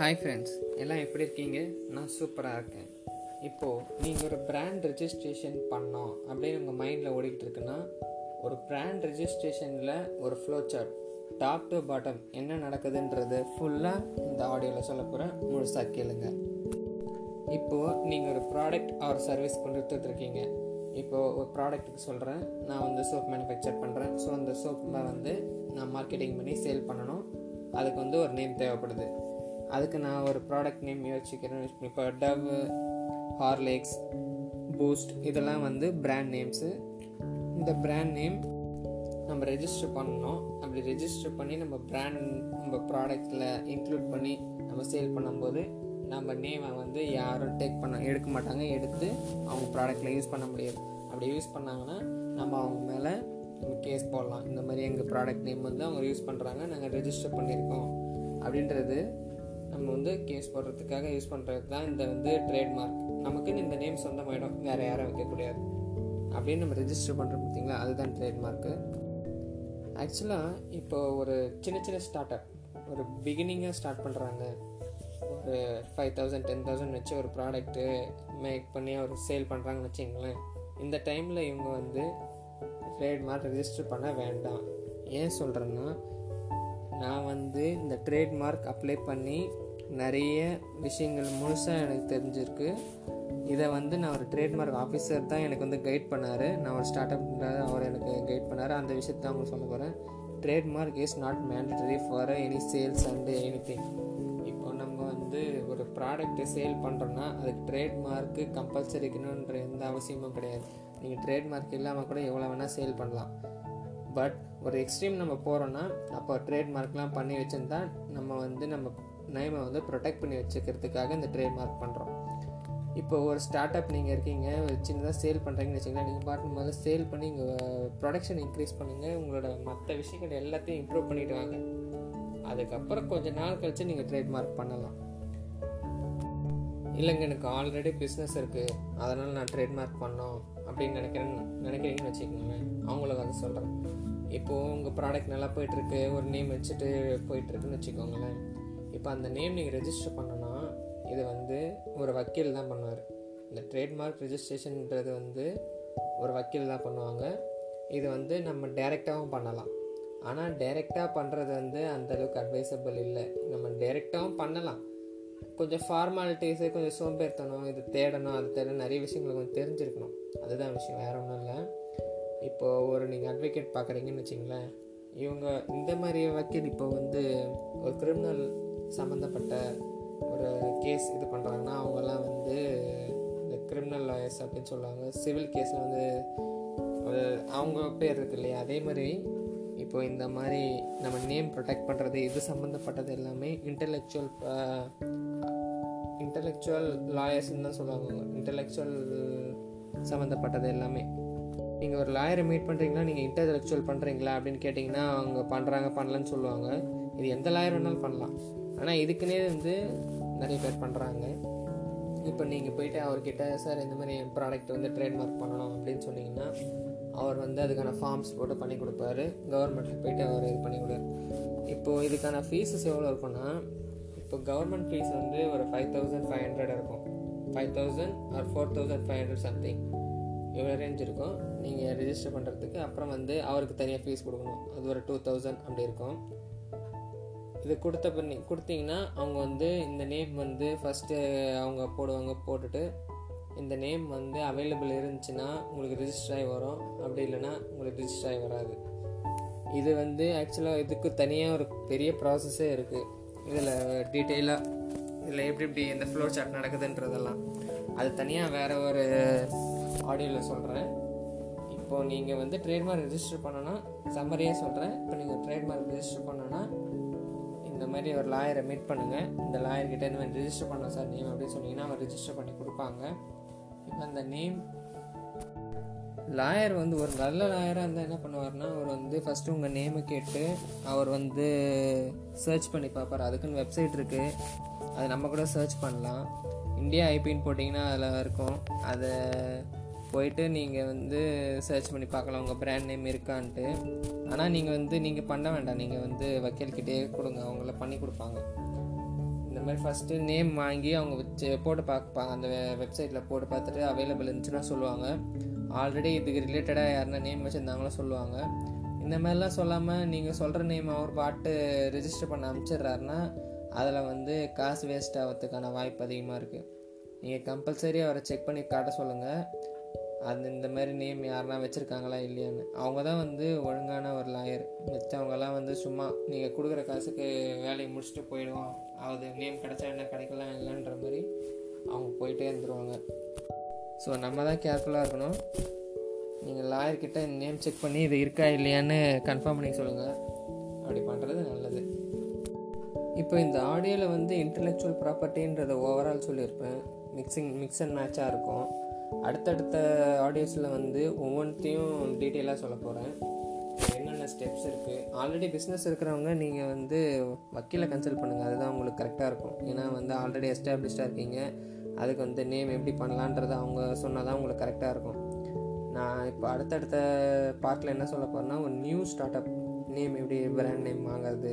Hi friends எல்லாம் எப்படி இருக்கீங்க? நான் சூப்பராக இருக்கேன். இப்போது நீங்கள் ஒரு ப்ராண்ட் ரெஜிஸ்ட்ரேஷன் பண்ணோம் அப்படின்னு உங்கள் மைண்டில் ஓடிக்கிட்டு இருக்குன்னா ஒரு ப்ராண்ட் ரெஜிஸ்ட்ரேஷனில் ஒரு flow chart top to bottom என்ன நடக்குதுன்றது ஃபுல்லாக இந்த ஆடியோவில் சொல்ல போகிறேன் முழுசாக கேளுங்க. இப்போது நீங்கள் ஒரு ப்ராடக்ட் ஆர் சர்வீஸ் கொண்டு இருக்கீங்க இப்போது ஒரு ப்ராடக்ட்டுக்கு சொல்கிறேன் நான் வந்து சோப் மேனுஃபேக்சர் பண்ணுறேன் ஸோ அந்த சோப்பில் வந்து நான் மார்க்கெட்டிங் பண்ணி சேல் பண்ணணும். அதுக்கு வந்து ஒரு நேம் தேவைப்படுது. அதுக்கு நான் ஒரு ப்ராடக்ட் நேம் யோசிக்கிறேன் இப்போ டவ் ஹார்லேக்ஸ் பூஸ்ட் இதெல்லாம் வந்து பிராண்ட் நேம்ஸு இந்த பிராண்ட் நேம் நம்ம ரெஜிஸ்டர் பண்ணணும். அப்படி ரெஜிஸ்டர் பண்ணி நம்ம பிராண்ட் நம்ம ப்ராடக்டில் இன்க்ளூட் பண்ணி நம்ம சேல் பண்ணும்போது நம்ம நேமை வந்து யாரும் டேக் பண்ண எடுக்க மாட்டாங்க. எடுத்து அவங்க ப்ராடக்டில் யூஸ் பண்ண முடியாது. அப்படி யூஸ் பண்ணாங்கன்னா நம்ம அவங்க மேலே கேஸ் போடலாம். இந்த மாதிரி எங்கள் ப்ராடக்ட் நேம் வந்து அவங்க யூஸ் பண்ணுறாங்க நாங்கள் ரெஜிஸ்டர் பண்ணியிருக்கோம். அப்படின்றது நம்ம வந்து கேஸ் போடுறதுக்காக யூஸ் பண்ணுறது தான் இந்த வந்து ட்ரேட்மார்க் நமக்குன்னு இந்த நேம் சொந்தமாயிடும். வேறு யாரும் வைக்கக்கூடாது அப்படின்னு நம்ம ரெஜிஸ்டர் பண்ணுறோம் பார்த்தீங்களா? அதுதான் ட்ரேட்மார்க்கு ஆக்சுவலாக இப்போ ஒரு சின்ன சின்ன ஸ்டார்ட் அப் ஒரு பிகினிங்காக ஸ்டார்ட் பண்ணுறாங்க ஒரு ஃபைவ் தௌசண்ட் டென் தௌசண்ட் வச்சு ஒரு ப்ராடக்ட்டு மேக் பண்ணி ஒரு சேல் பண்ணுறாங்கன்னு வச்சிங்களேன் இந்த டைமில் இவங்க வந்து ட்ரேட்மார்க் ரெஜிஸ்டர் பண்ண வேண்டாம். ஏன் சொல்கிறேன்னா நான் வந்து இந்த ட்ரேட்மார்க் அப்ளை பண்ணி நிறைய விஷயங்கள் முழுசாக எனக்கு தெரிஞ்சிருக்கு. இதை வந்து நான் ஒரு ட்ரேட்மார்க் ஆஃபீஸர் தான் எனக்கு வந்து கைட் பண்ணார். நான் ஒரு ஸ்டார்ட் அப் அவர் எனக்கு கைட் பண்ணார். அந்த விஷயத்தை தான் உங்களுக்கு சொல்ல போகிறேன் trademark is not mandatory for any sales and any thing இப்போ நம்ம வந்து ஒரு ப்ராடக்ட்டை சேல் பண்ணுறோன்னா அதுக்கு ட்ரேட்மார்க்கு கம்பல்சரி இருக்கணுன்ற எந்த அவசியமும் கிடையாது. நீங்கள் ட்ரேட்மார்க் இல்லாமல் கூட எவ்வளோ வேணால் சேல் பண்ணலாம். பட் ஒரு எக்ஸ்ட்ரீம் நம்ம போகிறோன்னா அப்போ ட்ரேட்மார்க்லாம் பண்ணி வச்சுருந்தா நம்ம வந்து நம்ம நேமை வந்து ப்ரொடெக்ட் பண்ணி வச்சுக்கிறதுக்காக இந்த ட்ரேட்மார்க் பண்ணுறோம் இப்போ ஒரு ஸ்டார்ட் அப் நீங்கள் இருக்கீங்க ஒரு சின்னதாக சேல் பண்ணுறீங்கன்னு வச்சுக்கலாம் நீங்கள் பாட்டு முதல்ல சேல் பண்ணி உங்கள் ப்ரொடக்ஷன் இன்க்ரீஸ் பண்ணுங்கள் உங்களோட மற்ற விஷயங்கள் எல்லாத்தையும் இம்ப்ரூவ் பண்ணிட்டு வாங்க. அதுக்கப்புறம் கொஞ்ச நாள் கழித்து நீங்கள் ட்ரேட்மார்க் பண்ணலாம். இல்லைங்க எனக்கு ஆல்ரெடி பிஸ்னஸ் இருக்குது அதனால் நான் ட்ரேட்மார்க் பண்ணோம் அப்படின்னு நினைக்கிறேன் நினைக்கிறீங்கன்னு வச்சுக்கோங்களேன். அவங்களுக்கு அதை சொல்கிறேன் இப்போது உங்கள் ப்ராடக்ட் நல்லா போயிட்டுருக்கு ஒரு நேம் வச்சுட்டு போயிட்டுருக்குன்னு வச்சுக்கோங்களேன். இப்போ அந்த நேம் நீங்கள் ரெஜிஸ்டர் பண்ணனா இது வந்து ஒரு வக்கீல் தான் பண்ணுவார். இந்த ட்ரேட்மார்க் ரிஜிஸ்ட்ரேஷன்ன்றது வந்து ஒரு வக்கீல் தான் பண்ணுவாங்க. இது வந்து நம்ம டைரெக்டாகவும் பண்ணலாம். ஆனால் டைரெக்டாக பண்ணுறது வந்து அந்தளவுக்கு அட்வைசபிள் இல்லை. நம்ம டைரெக்டாகவும் பண்ணலாம். கொஞ்சம் ஃபார்மாலிட்டிஸு கொஞ்சம் சோம்பேறித்தனம் இது தேடணும் அது தேடணும் நிறைய விஷயங்கள் கொஞ்சம் தெரிஞ்சிருக்கணும். அதுதான் விஷயம் வேறு ஒன்றும் இல்லை. இப்போது ஒரு நீங்கள் அட்வொகேட் பார்க்குறீங்கன்னு வச்சிங்களேன் இவங்க இந்த மாதிரி வக்கீல் இப்போ வந்து ஒரு கிரிமினல் சம்மந்தப்பட்ட ஒரு கேஸ் இது பண்ணுறாங்கன்னா அவங்கெல்லாம் வந்து இந்த கிரிமினல் லாயர்ஸ் அப்படின்னு சொல்லுவாங்க. சிவில் கேஸில் வந்து அவங்க பேர் இருக்கு இல்லையா? அதே மாதிரி இப்போ இந்த மாதிரி நம்ம நேம் ப்ரொடெக்ட் பண்ணுறது இது சம்மந்தப்பட்டது எல்லாமே இன்டலெக்சுவல் இன்டலெக்சுவல் லாயர்ஸ்ன்னு தான் சொல்லுவாங்க. இன்டலெக்சுவல் சம்மந்தப்பட்டது எல்லாமே. நீங்கள் ஒரு லாயரை மீட் பண்ணுறீங்களா நீங்கள் இன்டலெக்சுவல் பண்ணுறீங்களா அப்படின்னு கேட்டிங்கன்னா அவங்க பண்ணுறாங்க பண்ணலன்னு சொல்லுவாங்க. இது எந்த லாயர் வேணாலும் பண்ணலாம். ஆனால் இதுக்குன்னே வந்து நிறைய பேர் பண்ணுறாங்க இப்போ நீங்கள் போயிட்டு அவர்கிட்ட சார் இந்த மாதிரி என் ப்ராடக்ட் வந்து ட்ரேட்மார்க் பண்ணணும் அப்படின்னு சொன்னீங்கன்னா அவர் வந்து அதுக்கான ஃபார்ம்ஸ் போட்டு பண்ணி கொடுப்பாரு. கவர்மெண்ட்டில் போயிட்டு அவர் இது பண்ணி கொடுப்பாரு. இப்போது இதுக்கான ஃபீஸஸ் எவ்வளோ இருக்குன்னா இப்போ கவர்மெண்ட் ஃபீஸ் வந்து ஒரு ஃபைவ் தௌசண்ட் ஃபைவ் ஹண்ட்ரட் இருக்கும். Five thousand or four thousand five hundred something இவ்வளோ ரேஞ்ச் இருக்கும். நீங்கள் ரிஜிஸ்டர் பண்ணுறதுக்கு அப்புறம் வந்து அவருக்கு தனியாக ஃபீஸ் கொடுக்கணும். அது ஒரு டூ தௌசண்ட் அப்படி இருக்கும். இது கொடுத்த பண்ணி கொடுத்தீங்கன்னா அவங்க வந்து இந்த நேம் வந்து ஃபஸ்ட்டு அவங்க போடுவாங்க போட்டுட்டு இந்த நேம் வந்து அவைலபிள் இருந்துச்சுன்னா உங்களுக்கு ரிஜிஸ்டர் ஆகி வரும். அப்படி இல்லைன்னா உங்களுக்கு ரிஜிஸ்டர் ஆகி வராது. இது வந்து ஆக்சுவலாக இதுக்கு தனியாக ஒரு பெரிய ப்ராசஸே இருக்குது இதில் டீட்டெயிலாக இதில் எப்படி எப்படி இந்த ஃப்ளோ சார்ட் நடக்குதுன்றதெல்லாம். அது தனியாக வேறு ஒரு ஆடியோவில் சொல்கிறேன் இப்போது நீங்கள் வந்து ட்ரேட்மார்க் ரிஜிஸ்டர் பண்ணோன்னா சம்மரியாக சொல்கிறேன் இப்போ நீங்கள் ட்ரேட்மார்க் ரிஜிஸ்டர் பண்ணோன்னா இந்த மாதிரி ஒரு லாயரை மீட் பண்ணுங்கள் இந்த லாயர்கிட்ட இந்த மாதிரி ரிஜிஸ்டர் பண்ண சார் நேம் அப்படின்னு சொன்னீங்கன்னா அவர் ரிஜிஸ்டர் பண்ணி கொடுப்பாங்க. இப்போ அந்த நேம் லாயர் வந்து ஒரு நல்ல லாயராக இருந்தால் என்ன பண்ணுவார்னா அவர் வந்து ஃபஸ்ட்டு உங்கள் நேமை கேட்டு அவர் வந்து சர்ச் பண்ணி பார்ப்பார். அதுக்குன்னு வெப்சைட் இருக்குது அது நம்ம கூட சர்ச் பண்ணலாம். இந்தியா ஐபின்னு போட்டிங்கன்னா அதில் இருக்கும். அதை போயிட்டு நீங்கள் வந்து சர்ச் பண்ணி பார்க்கலாம். உங்கள் ப்ராண்ட் நேம் இருக்கான்ட்டு. ஆனால் நீங்கள் வந்து நீங்கள் பண்ண வேண்டாம். நீங்கள் வந்து வக்கீல்கிட்டே கொடுங்க. அவங்கள பண்ணி கொடுப்பாங்க. இந்த மாதிரி ஃபஸ்ட்டு நேம் வாங்கி அவங்க வச்சு போட்டு பார்ப்பாங்க அந்த வெப்சைட்டில் போட்டு பார்த்துட்டு அவைலபிள் இருந்துச்சுன்னா சொல்லுவாங்க. ஆல்ரெடி இதுக்கு ரிலேட்டடாக யாருன்னா நேம் வச்சுருந்தாங்களோ சொல்லுவாங்க. இந்த மாதிரிலாம் சொல்லாமல் நீங்கள் சொல்கிற நேம் அவர் பாட்டு ரிஜிஸ்டர் பண்ண அனுப்பிச்சிடுறாருன்னா அதில் வந்து காசு வேஸ்ட் ஆகிறதுக்கான வாய்ப்பு அதிகமாக இருக்குது நீங்கள் கம்பல்சரி அவரை செக் பண்ணி காட்ட சொல்லுங்கள் அது இந்த மாதிரி நேம் யாருனா வச்சுருக்காங்களா இல்லையான்னு. அவங்க தான் வந்து ஒழுங்கான ஒரு லாயர் மிச்சவங்கெல்லாம் வந்து சும்மா நீங்கள் கொடுக்குற காசுக்கு வேலையை முடிச்சுட்டு போயிடுவோம். அது நேம் கிடச்சா என்ன கிடைக்கலாம் இல்லைன்ற மாதிரி அவங்க போயிட்டே இருந்துருவாங்க. ஸோ நம்ம தான் கேர்ஃபுல்லாக இருக்கணும். நீங்கள் லாயர்கிட்ட நேம் செக் பண்ணி இது இருக்கா இல்லையான்னு கன்ஃபார்ம் பண்ணி சொல்லுங்கள் அப்படி பண்ணுறது நல்லது. இப்போ இந்த ஆடியோவில் வந்து இன்டலெக்சுவல் ப்ராப்பர்ட்டின்றதை ஓவரால் சொல்லியிருப்பேன். மிக்சிங் மிக்ஸ் அண்ட் மேட்சாக இருக்கும். அடுத்தடுத்த ஆடியோஸில் வந்து ஒவ்வொன்றையும் டீட்டெயிலாக சொல்ல போகிறேன் என்னென்ன ஸ்டெப்ஸ் இருக்குது ஆல்ரெடி பிஸ்னஸ் இருக்கிறவங்க நீங்கள் வந்து வக்கீலை கன்சல்ட் பண்ணுங்கள் அதுதான் உங்களுக்கு கரெக்டாக இருக்கும். ஏன்னா வந்து ஆல்ரெடி எஸ்டாப்ளிஷ்டாக இருக்கீங்க. அதுக்கு வந்து நேம் எப்படி பண்ணலான்றது அவங்க சொன்னால் தான் உங்களுக்கு கரெக்டாக இருக்கும். நான் இப்போ அடுத்தடுத்த பார்ட்டில் என்ன சொல்ல போகிறேன்னா ஒரு நியூ ஸ்டார்ட் அப் நேம் எப்படி பிராண்ட் நேம் வாங்குறது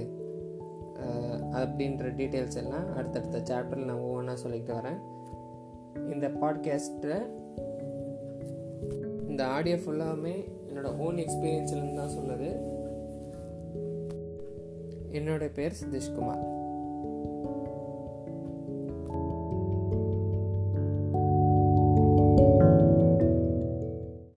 அப்படின்ற டீட்டெயில்ஸ் எல்லாம் அடுத்தடுத்த சாப்டரில் நான் ஒவ்வொன்றா சொல்லிக்கிட்டு வரேன். இந்த பாட்காஸ்ட்டை இந்த ஆடியோ ஃபுல்லாமே என்னோட ஓன் எக்ஸ்பீரியன்ஸ்லேருந்து தான் சொன்னது. என்னோட பேர் சதீஷ்குமார்.